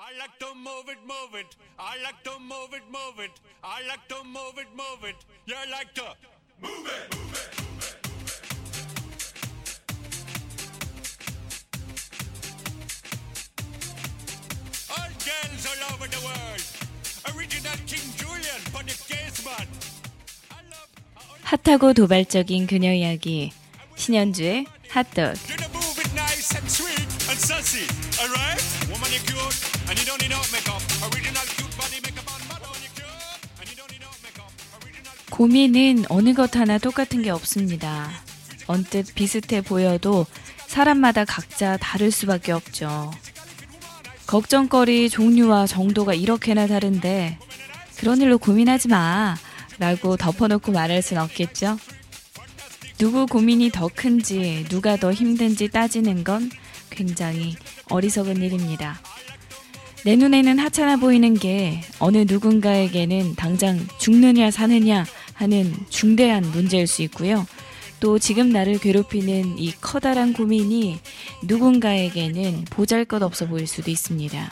I like to move it, move it. I like to move it, move it. I like to move it, move it. You like to move it, move it. All girls all over the world. Original King Julian for the case man. I love 핫하고 도발적인 그녀 이야기 신현주의 핫도그 you to move it nice and sweet and sassy. Alright? Woman, you cute 고민은 어느 것 하나 똑같은 게 없습니다. 언뜻 비슷해 보여도 사람마다 각자 다를 수밖에 없죠. 걱정거리 종류와 정도가 이렇게나 다른데 그런 일로 고민하지 마 라고 덮어놓고 말할 순 없겠죠. 누구 고민이 더 큰지 누가 더 힘든지 따지는 건 굉장히 어리석은 일입니다. 내 눈에는 하찮아 보이는 게 어느 누군가에게는 당장 죽느냐 사느냐 하는 중대한 문제일 수 있고요. 또 지금 나를 괴롭히는 이 커다란 고민이 누군가에게는 보잘 것 없어 보일 수도 있습니다.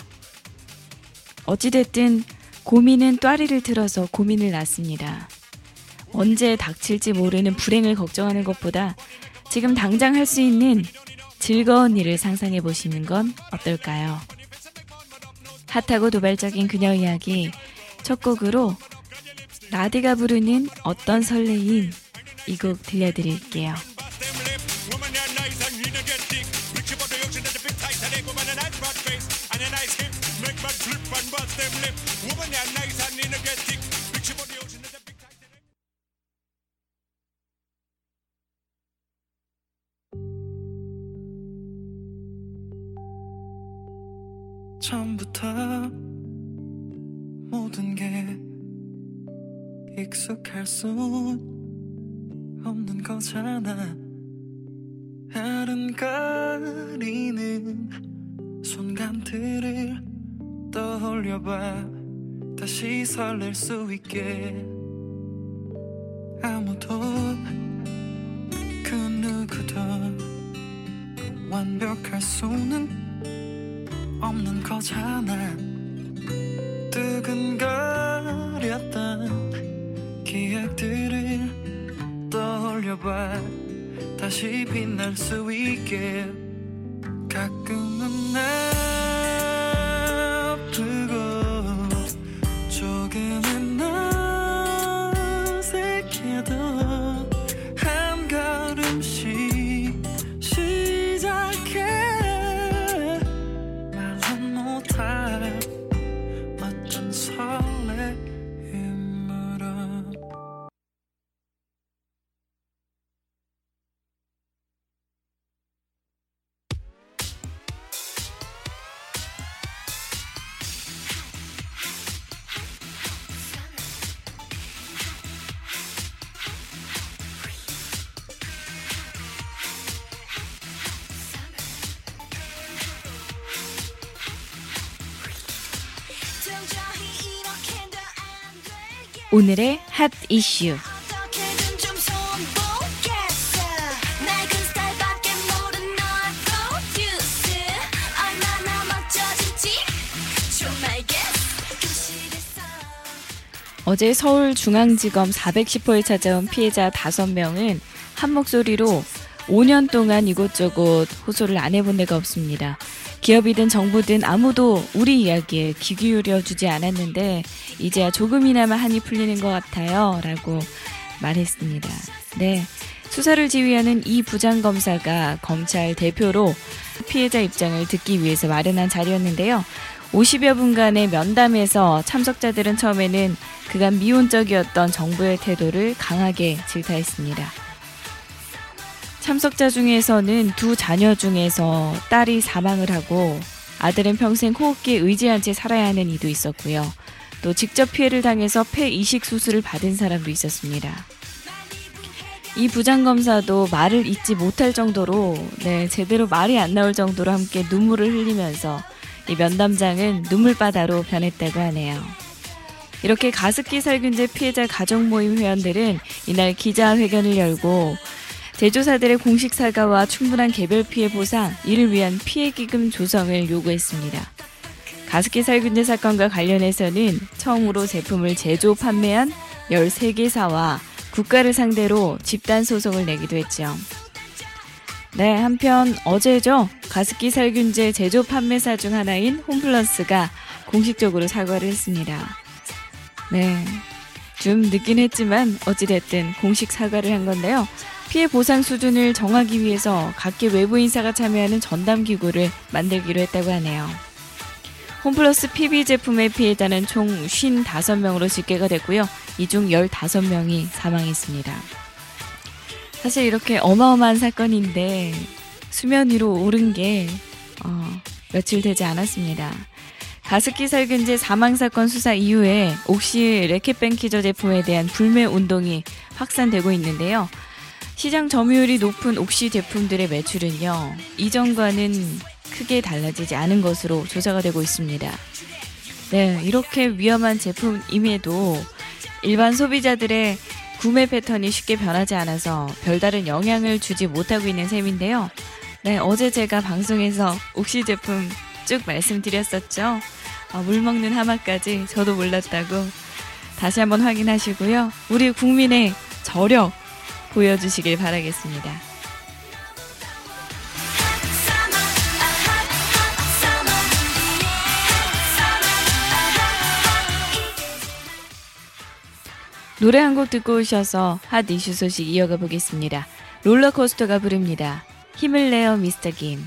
어찌됐든 고민은 또아리를 틀어서 고민을 낳습니다. 언제 닥칠지 모르는 불행을 걱정하는 것보다 지금 당장 할 수 있는 즐거운 일을 상상해 보시는 건 어떨까요? 핫하고 도발적인 그녀 이야기 첫 곡으로 라디가 부르는 어떤 설레임 이 곡 들려드릴게요. 처음부터 모든 게 익숙할 수 없는 거잖아. 아른거리는 순간들을 떠올려봐. 다시 설렐 수 있게. 아무도 그 누구도 완벽할 수는 없는 거잖아. 뜨근거렸던 기억들을 떠올려봐. 다시 빛날 수 있게 겠어. 그 시대서. 어제 서울중앙지검 410호에 찾아온 피해자 5명은 한 목소리로 5년 동안 이곳저곳 호소를 안 해본 데가 없습니다. 기업이든 정부든 아무도 우리 이야기에 귀 기울여 주지 않았는데 이제야 조금이나마 한이 풀리는 것 같아요. 라고 말했습니다. 네. 수사를 지휘하는 이 부장검사가 검찰 대표로 피해자 입장을 듣기 위해서 마련한 자리였는데요. 50여 분간의 면담에서 참석자들은 처음에는 그간 미온적이었던 정부의 태도를 강하게 질타했습니다. 참석자 중에서는 두 자녀 중에서 딸이 사망을 하고 아들은 평생 호흡기에 의지한 채 살아야 하는 이도 있었고요. 또 직접 피해를 당해서 폐 이식 수술을 받은 사람도 있었습니다. 이 부장검사도 말을 잇지 못할 정도로 네, 제대로 말이 안 나올 정도로 함께 눈물을 흘리면서 이 면담장은 눈물바다로 변했다고 하네요. 이렇게 가습기 살균제 피해자 가족 모임 회원들은 이날 기자회견을 열고 제조사들의 공식 사과와 충분한 개별 피해 보상, 이를 위한 피해 기금 조성을 요구했습니다. 가습기 살균제 사건과 관련해서는 처음으로 제품을 제조 판매한 13개사와 국가를 상대로 집단 소송을 내기도 했죠. 네, 한편 어제죠. 가습기 살균제 제조 판매사 중 하나인 홈플러스가 공식적으로 사과를 했습니다. 네. 좀 늦긴 했지만 어찌됐든 공식 사과를 한 건데요. 피해 보상 수준을 정하기 위해서 각계 외부 인사가 참여하는 전담 기구를 만들기로 했다고 하네요. 홈플러스 PB 제품의 피해자는 총 55명으로 집계가 됐고요. 이 중 15명이 사망했습니다. 사실 이렇게 어마어마한 사건인데 수면 위로 오른 게 어, 며칠 되지 않았습니다. 가습기 살균제 사망 사건 수사 이후에 옥시 레켓뱅 키저 제품에 대한 불매 운동이 확산되고 있는데요. 시장 점유율이 높은 옥시 제품들의 매출은요, 이전과는 크게 달라지지 않은 것으로 조사가 되고 있습니다. 네, 이렇게 위험한 제품임에도 일반 소비자들의 구매 패턴이 쉽게 변하지 않아서 별다른 영향을 주지 못하고 있는 셈인데요. 네, 어제 제가 방송에서 옥시 제품 쭉 말씀드렸었죠. 아, 물 먹는 하마까지 저도 몰랐다고 다시 한번 확인하시고요. 우리 국민의 저력 보여주시길 바라겠습니다. 노래 한 곡 듣고 오셔서 핫 이슈 소식 이어가 보겠습니다. 롤러코스터가 부릅니다. 힘을 내어 미스터 김.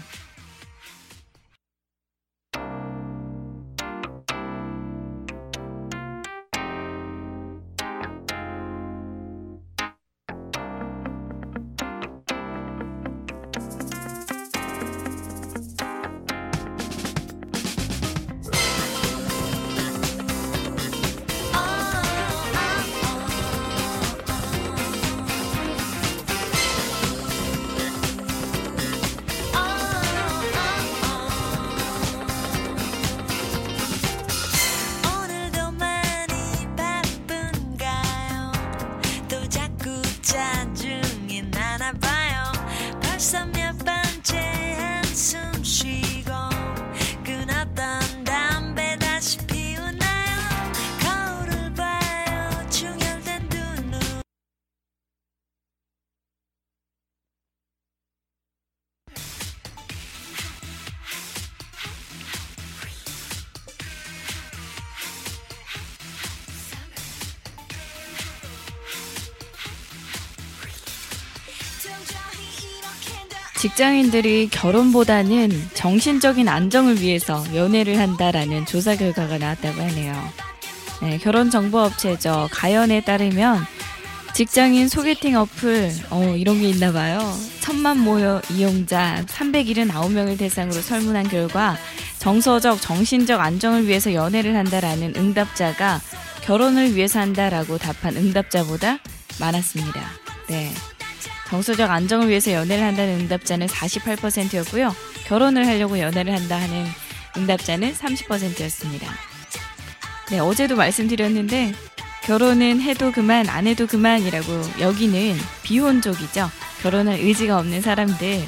직장인들이 결혼보다는 정신적인 안정을 위해서 연애를 한다라는 조사 결과가 나왔다고 하네요. 네, 결혼 정보 업체죠. 가연에 따르면 직장인 소개팅 어플 어, 이런 게 있나 봐요. 천만 모여 이용자 379명을 대상으로 설문한 결과 정서적 정신적 안정을 위해서 연애를 한다라는 응답자가 결혼을 위해서 한다라고 답한 응답자보다 많았습니다. 네. 정서적 안정을 위해서 연애를 한다는 응답자는 48%였고요. 결혼을 하려고 연애를 한다 하는 응답자는 30%였습니다. 네, 어제도 말씀드렸는데 결혼은 해도 그만 안 해도 그만이라고 여기는 비혼족이죠. 결혼할 의지가 없는 사람들.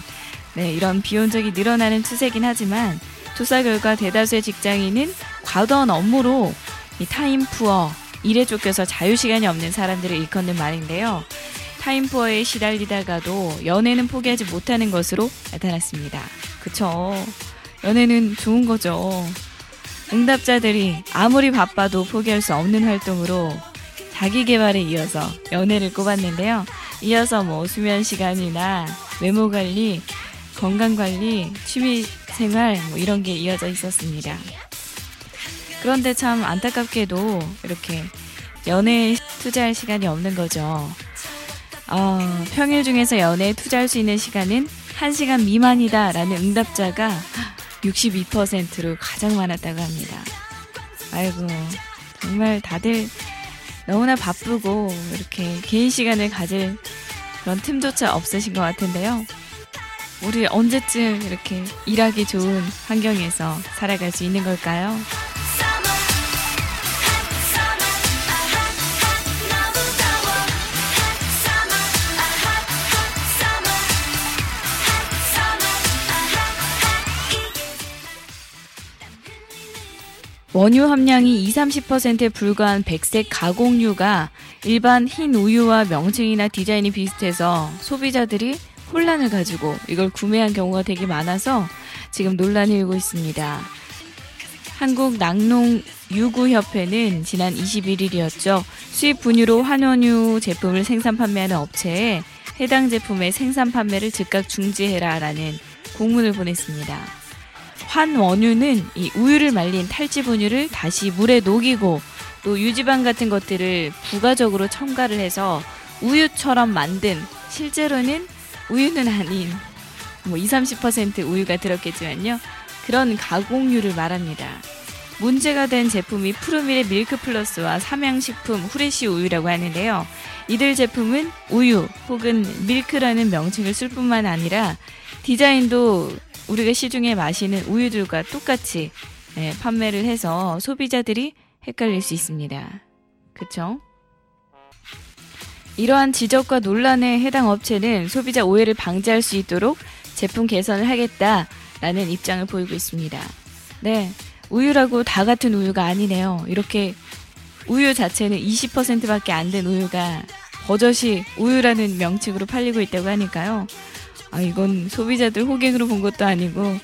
네, 이런 비혼족이 늘어나는 추세긴 하지만 조사 결과 대다수의 직장인은 과도한 업무로 이 타임 푸어, 일에 쫓겨서 자유 시간이 없는 사람들을 일컫는 말인데요. 타임푸어에 시달리다가도 연애는 포기하지 못하는 것으로 나타났습니다. 그쵸. 연애는 좋은 거죠. 응답자들이 아무리 바빠도 포기할 수 없는 활동으로 자기 개발에 이어서 연애를 꼽았는데요. 이어서 뭐 수면 시간이나 외모 관리, 건강 관리, 취미 생활 뭐 이런 게 이어져 있었습니다. 그런데 참 안타깝게도 이렇게 연애에 투자할 시간이 없는 거죠. 어, 평일 중에서 연애에 투자할 수 있는 시간은 1시간 미만이다라는 응답자가 62%로 가장 많았다고 합니다. 아이고, 정말 다들 너무나 바쁘고 이렇게 개인 시간을 가질 그런 틈조차 없으신 것 같은데요. 우리 언제쯤 이렇게 일하기 좋은 환경에서 살아갈 수 있는 걸까요? 원유 함량이 20, 30%에 불과한 백색 가공유가 일반 흰 우유와 명칭이나 디자인이 비슷해서 소비자들이 혼란을 가지고 이걸 구매한 경우가 되게 많아서 지금 논란이 일고 있습니다. 한국 낙농 유구협회는 지난 21일이었죠. 수입 분유로 환원유 제품을 생산 판매하는 업체에 해당 제품의 생산 판매를 즉각 중지해라라는 공문을 보냈습니다. 환원유는 이 우유를 말린 탈지 분유를 다시 물에 녹이고 또 유지방 같은 것들을 부가적으로 첨가를 해서 우유처럼 만든 실제로는 우유는 아닌 뭐 20, 30% 우유가 들었겠지만요. 그런 가공유를 말합니다. 문제가 된 제품이 푸르밀의 밀크 플러스와 삼양식품 후레쉬 우유라고 하는데요. 이들 제품은 우유 혹은 밀크라는 명칭을 쓸 뿐만 아니라 디자인도 우리가 시중에 마시는 우유들과 똑같이 네, 판매를 해서 소비자들이 헷갈릴 수 있습니다. 그쵸? 이러한 지적과 논란에 해당 업체는 소비자 오해를 방지할 수 있도록 제품 개선을 하겠다라는 입장을 보이고 있습니다. 네. 우유라고 다 같은 우유가 아니네요. 이렇게 우유 자체는 20%밖에 안 된 우유가 버젓이 우유라는 명칭으로 팔리고 있다고 하니까요. 아, 이건 소비자들 호갱으로 본 것도 아니고,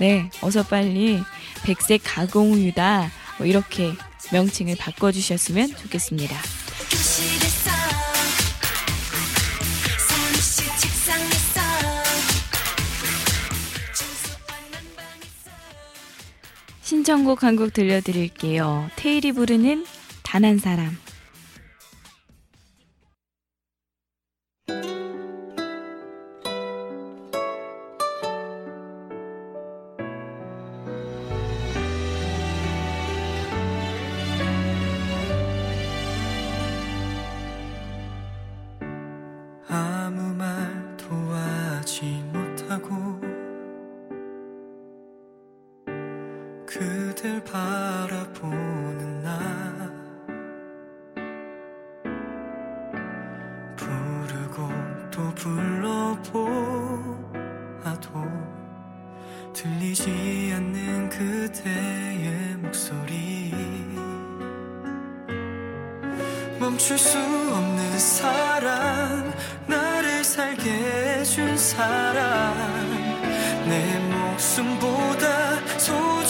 네, 어서 빨리 백색 가공우유다. 뭐 이렇게 명칭을 바꿔주셨으면 좋겠습니다. 신청곡 한 곡 들려드릴게요. 테일이 부르는 단 한 사람.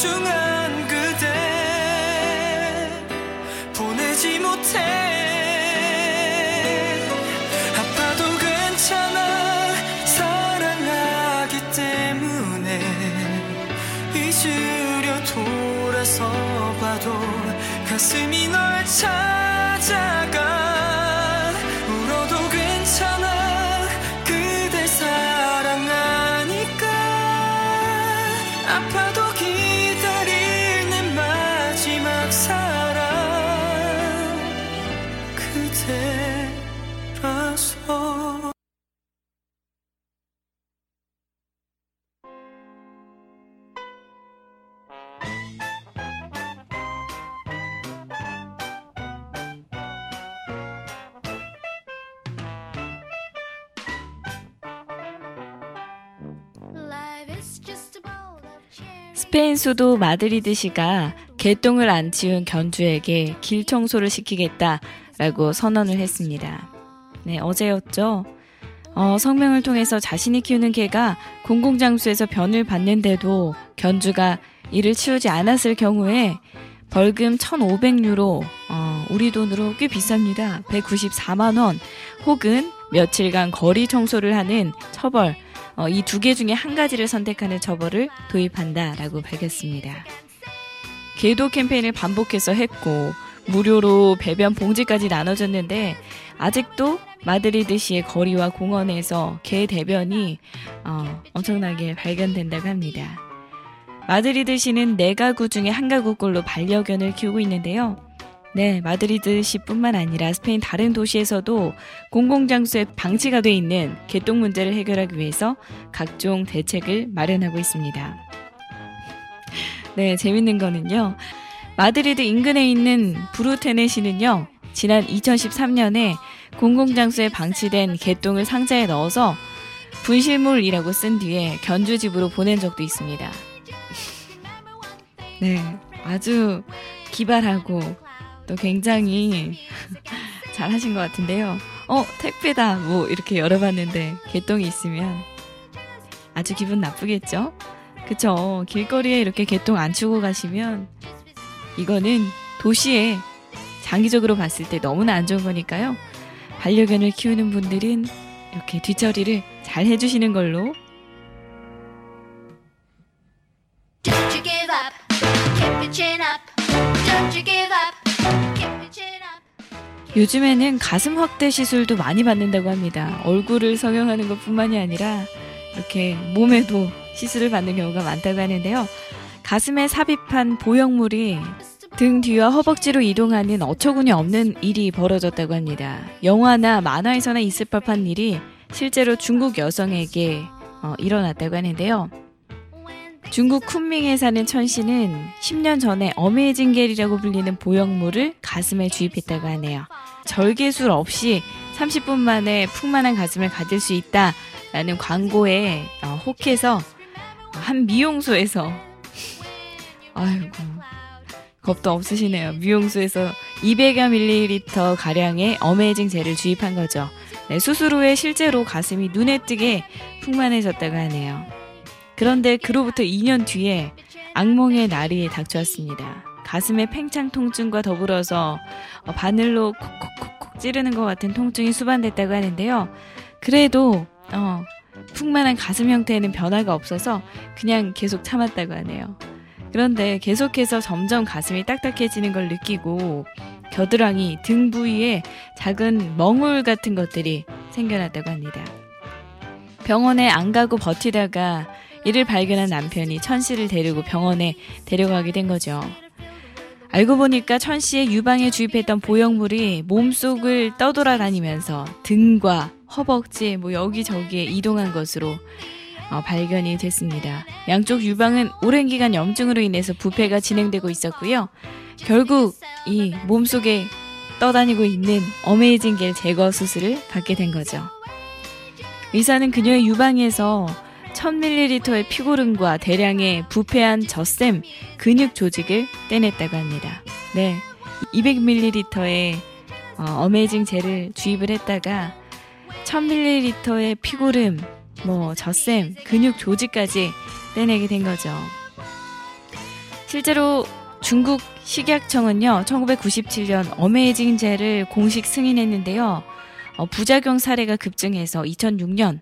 소중 스페인 수도 마드리드시가 개똥을 안 치운 견주에게 길 청소를 시키겠다라고 선언을 했습니다. 네, 어제였죠. 어, 성명을 통해서 자신이 키우는 개가 공공장소에서 변을 받는데도 견주가 이를 치우지 않았을 경우에 벌금 1,500유로, 어, 우리 돈으로 꽤 비쌉니다. 194만 원, 혹은 며칠간 거리 청소를 하는 처벌, 어, 이 두 개 중에 한 가지를 선택하는 처벌을 도입한다라고 밝혔습니다. 개도 캠페인을 반복해서 했고 무료로 배변 봉지까지 나눠줬는데 아직도 마드리드시의 거리와 공원에서 개 대변이 어, 엄청나게 발견된다고 합니다. 마드리드시는 네 가구 중에 한 가구꼴로 반려견을 키우고 있는데요. 네, 마드리드시뿐만 아니라 스페인 다른 도시에서도 공공장소에 방치가 돼 있는 개똥 문제를 해결하기 위해서 각종 대책을 마련하고 있습니다. 네, 재밌는 거는요. 마드리드 인근에 있는 브루테네시는요. 지난 2013년에 공공장소에 방치된 개똥을 상자에 넣어서 분실물이라고 쓴 뒤에 견주집으로 보낸 적도 있습니다. 네. 아주 기발하고 또 굉장히 잘 하신 것 같은데요. 어, 택배다. 뭐 이렇게 열어봤는데 개똥이 있으면 아주 기분 나쁘겠죠? 그쵸. 길거리에 이렇게 개똥 안 치고 가시면 이거는 도시에 장기적으로 봤을 때 너무나 안 좋은 거니까요. 반려견을 키우는 분들은 이렇게 뒷처리를 잘 해주시는 걸로. 요즘에는 가슴 확대 시술도 많이 받는다고 합니다. 얼굴을 성형하는 것 뿐만이 아니라 이렇게 몸에도 시술을 받는 경우가 많다고 하는데요. 가슴에 삽입한 보형물이 등 뒤와 허벅지로 이동하는 어처구니 없는 일이 벌어졌다고 합니다. 영화나 만화에서나 있을 법한 일이 실제로 중국 여성에게 어, 일어났다고 하는데요. 중국 쿤밍에 사는 천 씨는 10년 전에 어메이징 겔이라고 불리는 보형물을 가슴에 주입했다고 하네요. 절개술 없이 30분 만에 풍만한 가슴을 가질 수 있다라는 광고에 어, 혹해서 한 미용소에서 아이고 겁도 없으시네요. 미용소에서 200여 밀리리터 가량의 어메이징 젤을 주입한 거죠. 네, 수술 후에 실제로 가슴이 눈에 띄게 풍만해졌다고 하네요. 그런데 그로부터 2년 뒤에 악몽의 날이 닥쳐왔습니다. 가슴의 팽창 통증과 더불어서 어, 바늘로 콕콕콕콕 찌르는 것 같은 통증이 수반됐다고 하는데요. 그래도 어, 풍만한 가슴 형태에는 변화가 없어서 그냥 계속 참았다고 하네요. 그런데 계속해서 점점 가슴이 딱딱해지는 걸 느끼고 겨드랑이, 등 부위에 작은 멍울 같은 것들이 생겨났다고 합니다. 병원에 안 가고 버티다가 이를 발견한 남편이 천 씨를 데리고 병원에 데려가게 된 거죠. 알고 보니까 천 씨의 유방에 주입했던 보형물이 몸속을 떠돌아다니면서 등과 허벅지, 뭐 여기저기에 이동한 것으로 어, 발견이 됐습니다. 양쪽 유방은 오랜 기간 염증으로 인해서 부패가 진행되고 있었고요. 결국 이 몸속에 떠다니고 있는 어메이징 겔 제거 수술을 받게 된 거죠. 의사는 그녀의 유방에서 1000ml의 피고름과 대량의 부패한 젖샘 근육 조직을 떼냈다고 합니다. 네. 200ml의 어, 메이징 젤을 주입을 했다가 1000ml의 피고름, 뭐 젖샘, 근육 조직까지 떼내게 된 거죠. 실제로 중국 식약청은요, 1997년 어메이징 젤을 공식 승인했는데요. 어, 부작용 사례가 급증해서 2006년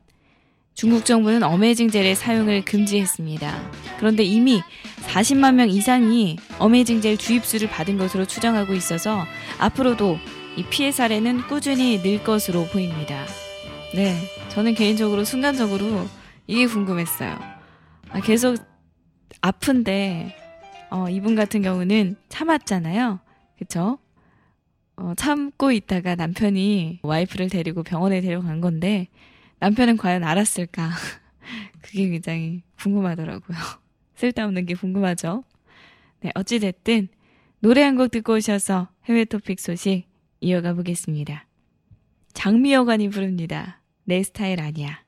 중국 정부는 어메이징 젤의 사용을 금지했습니다. 그런데 이미 40만 명 이상이 어메이징 젤 주입수를 받은 것으로 추정하고 있어서 앞으로도 이 피해 사례는 꾸준히 늘 것으로 보입니다. 네, 저는 개인적으로 순간적으로 이게 궁금했어요. 아, 계속 아픈데 어, 이분 같은 경우는 참았잖아요. 그쵸? 어, 참고 있다가 남편이 와이프를 데리고 병원에 데려간 건데 남편은 과연 알았을까? 그게 굉장히 궁금하더라고요. 쓸데없는 게 궁금하죠? 네, 어찌됐든 노래 한 곡 듣고 오셔서 해외 토픽 소식 이어가 보겠습니다. 장미여관이 부릅니다. 내 스타일 아니야.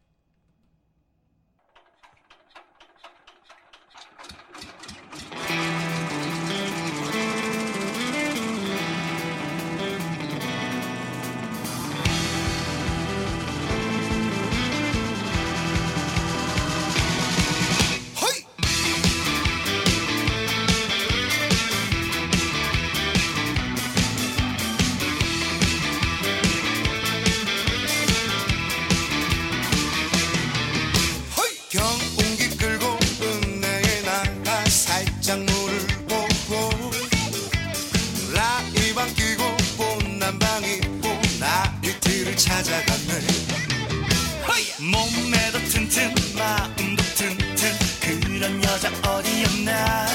찾아갔네. 몸매도 튼튼 마음도 튼튼 그런 여자 어디였나.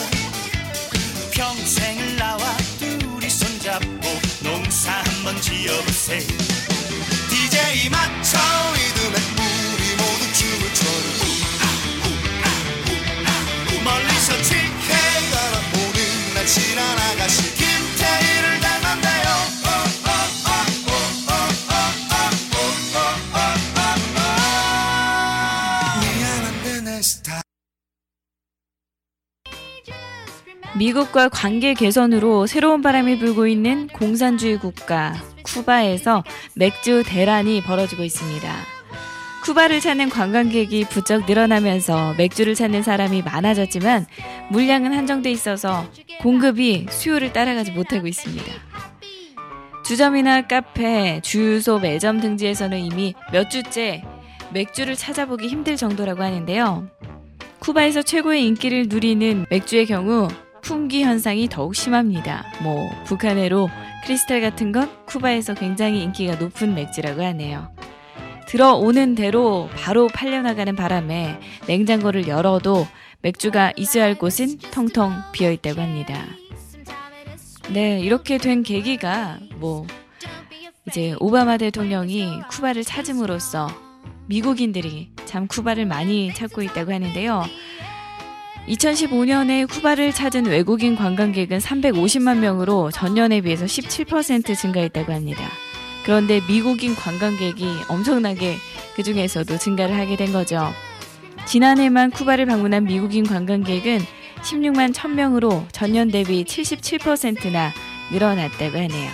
평생을 나와 둘이 손잡고 농사 한번 지어보세 미국과 관계 개선으로 새로운 바람이 불고 있는 공산주의 국가 쿠바에서 맥주 대란이 벌어지고 있습니다. 쿠바를 찾는 관광객이 부쩍 늘어나면서 맥주를 찾는 사람이 많아졌지만 물량은 한정돼 있어서 공급이 수요를 따라가지 못하고 있습니다. 주점이나 카페, 주유소, 매점 등지에서는 이미 몇 주째 맥주를 찾아보기 힘들 정도라고 하는데요. 쿠바에서 최고의 인기를 누리는 맥주의 경우 품귀 현상이 더욱 심합니다. 뭐 북한해로 크리스탈 같은 건 쿠바에서 굉장히 인기가 높은 맥주라고 하네요. 들어오는 대로 바로 팔려나가는 바람에 냉장고를 열어도 맥주가 있어야 할 곳은 텅텅 비어 있다고 합니다. 네, 이렇게 된 계기가 뭐 이제 오바마 대통령이 쿠바를 찾음으로써 미국인들이 참 쿠바를 많이 찾고 있다고 하는데요. 2015년에 쿠바를 찾은 외국인 관광객은 350만 명으로 전년에 비해서 17% 증가했다고 합니다. 그런데 미국인 관광객이 엄청나게 그 중에서도 증가를 하게 된 거죠. 지난해만 쿠바를 방문한 미국인 관광객은 16만 1000명으로 전년 대비 77%나 늘어났다고 하네요.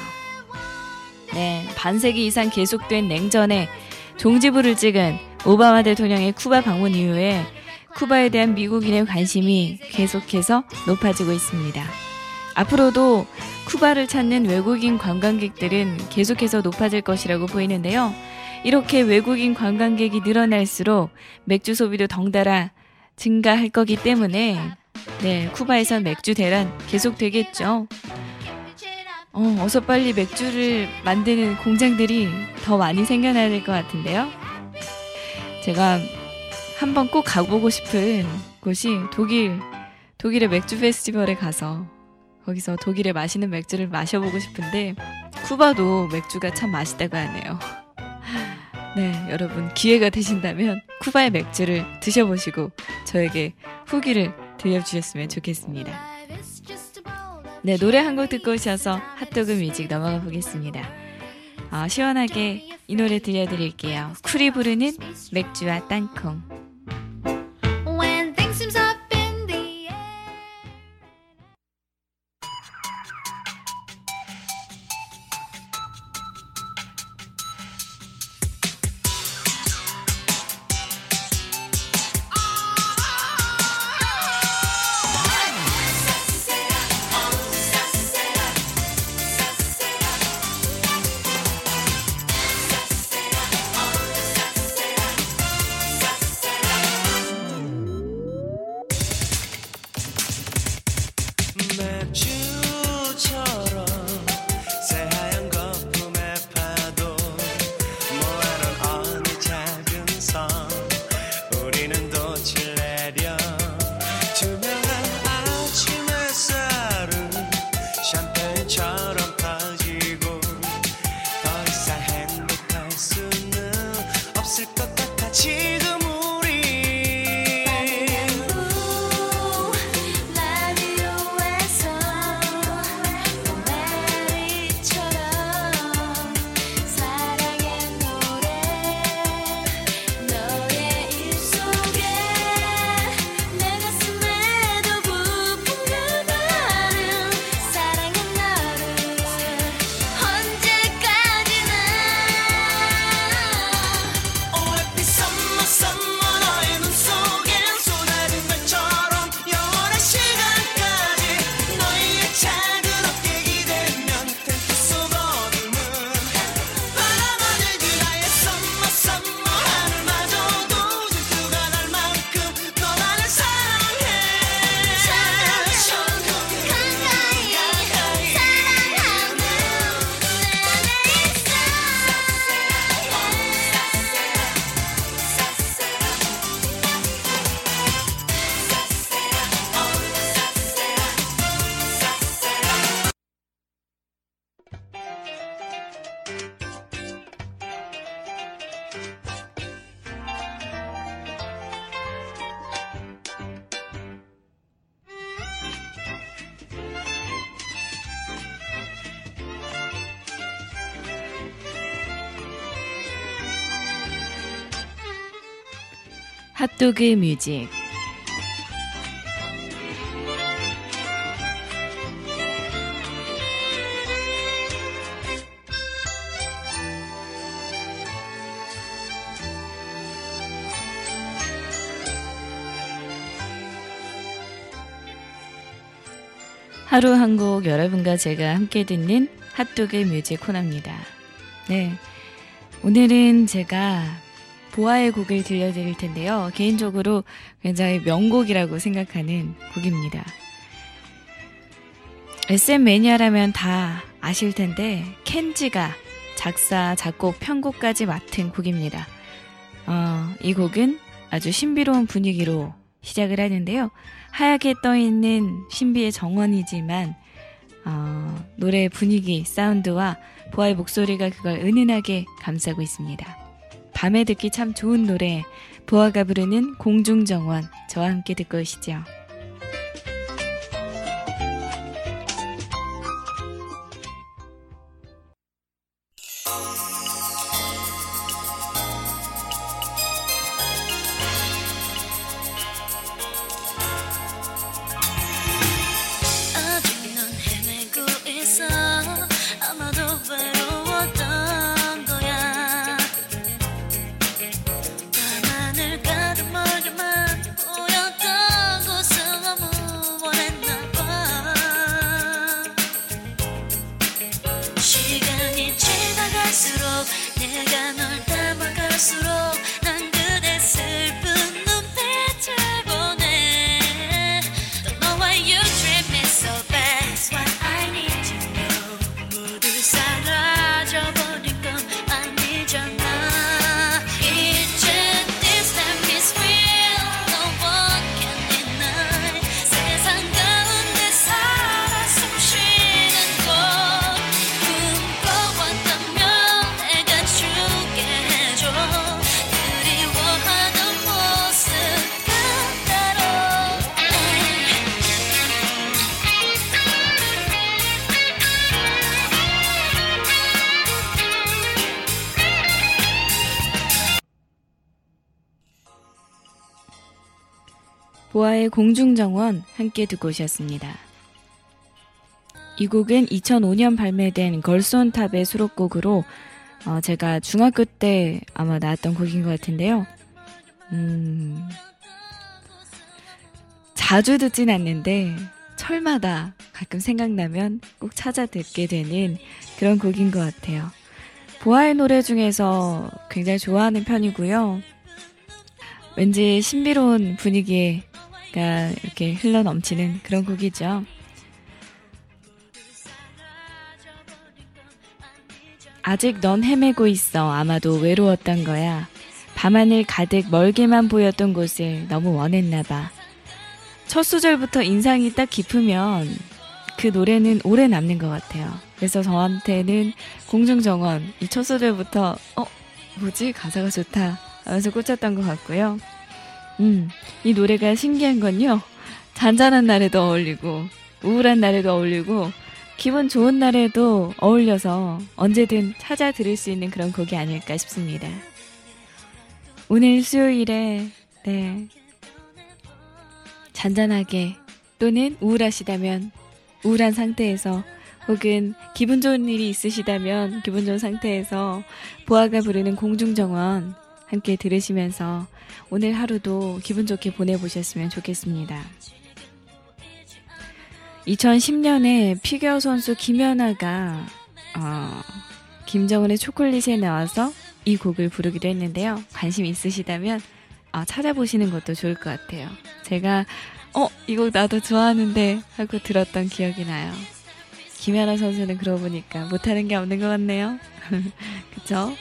네, 반세기 이상 계속된 냉전에 종지부를 찍은 오바마 대통령의 쿠바 방문 이후에 쿠바에 대한 미국인의 관심이 계속해서 높아지고 있습니다. 앞으로도 쿠바를 찾는 외국인 관광객들은 계속해서 높아질 것이라고 보이는데요. 이렇게 외국인 관광객이 늘어날수록 맥주 소비도 덩달아 증가할 거기 때문에 네, 쿠바에선 맥주 대란 계속 되겠죠. 어, 어서 빨리 맥주를 만드는 공장들이 더 많이 생겨나야 될 것 같은데요. 제가 한번 꼭 가보고 싶은 곳이 독일, 독일의 맥주 페스티벌에 가서 거기서 독일의 맛있는 맥주를 마셔보고 싶은데 쿠바도 맥주가 참 맛있다고 하네요. 네, 여러분 기회가 되신다면 쿠바의 맥주를 드셔보시고 저에게 후기를 들려주셨으면 좋겠습니다. 네, 노래 한 곡 듣고 오셔서 핫도그 뮤직 넘어가 보겠습니다. 어, 시원하게 이 노래 들려드릴게요. 쿨이 부르는 맥주와 땅콩. 핫도그 뮤직 하루 한 곡 여러분과 제가 함께 듣는 핫도그 뮤직 코너입니다. 네. 오늘은 제가 보아의 곡을 들려드릴 텐데요. 개인적으로 굉장히 명곡이라고 생각하는 곡입니다. SM 매니아라면 다 아실 텐데 켄지가 작사, 작곡, 편곡까지 맡은 곡입니다. 어, 이 곡은 아주 신비로운 분위기로 시작을 하는데요. 하얗게 떠있는 신비의 정원이지만 어, 노래 분위기, 사운드와 보아의 목소리가 그걸 은은하게 감싸고 있습니다. 밤에 듣기 참 좋은 노래, 보아가 부르는 공중정원, 저와 함께 듣고 오시죠. 보아의 공중정원 함께 듣고 오셨습니다. 이 곡은 2005년 발매된 걸스온탑의 수록곡으로 어, 제가 중학교 때 아마 나왔던 곡인 것 같은데요. 음, 자주 듣진 않는데 철마다 가끔 생각나면 꼭 찾아 듣게 되는 그런 곡인 것 같아요. 보아의 노래 중에서 굉장히 좋아하는 편이고요. 왠지 신비로운 분위기 가 이렇게 흘러 넘치는 그런 곡이죠. 아직 넌 헤매고 있어. 아마도 외로웠던 거야. 밤하늘 가득 멀게만 보였던 곳을 너무 원했나 봐. 첫 소절부터 인상이 딱 깊으면 그 노래는 오래 남는 것 같아요. 그래서 저한테는 공중정원 이 첫 소절부터 어 뭐지 가사가 좋다 하면서 꽂혔던 것 같고요. 음, 이 노래가 신기한 건요. 잔잔한 날에도 어울리고 우울한 날에도 어울리고 기분 좋은 날에도 어울려서 언제든 찾아 들을 수 있는 그런 곡이 아닐까 싶습니다. 오늘 수요일에 네 잔잔하게 또는 우울하시다면 우울한 상태에서 혹은 기분 좋은 일이 있으시다면 기분 좋은 상태에서 보아가 부르는 공중정원 함께 들으시면서 오늘 하루도 기분 좋게 보내보셨으면 좋겠습니다. 2010년에 피겨 선수 김연아가 어, 김정은의 초콜릿에 나와서 이 곡을 부르기도 했는데요. 관심 있으시다면 어, 찾아보시는 것도 좋을 것 같아요. 제가 어, 이 곡 나도 좋아하는데 하고 들었던 기억이 나요. 김연아 선수는 그러고 보니까 못하는 게 없는 것 같네요. 그쵸?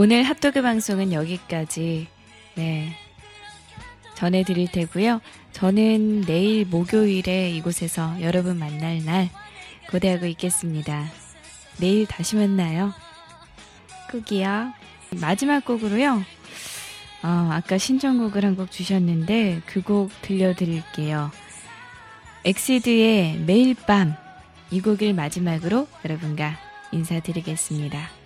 오늘 핫도그 방송은 여기까지 네 전해드릴 테고요. 저는 내일 목요일에 이곳에서 여러분 만날 날 고대하고 있겠습니다. 내일 다시 만나요. 꾹이요. 마지막 곡으로요. 어, 아까 신청곡을 한 곡 주셨는데 그 곡 들려드릴게요. 엑시드의 매일 밤 이 곡을 마지막으로 여러분과 인사드리겠습니다.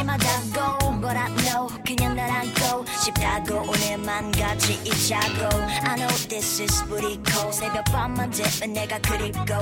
But I know 그냥 날 안고 싶다고 오늘만 같이 있자고. I know this is pretty cold. 새벽 밤만 되면 내가 그립고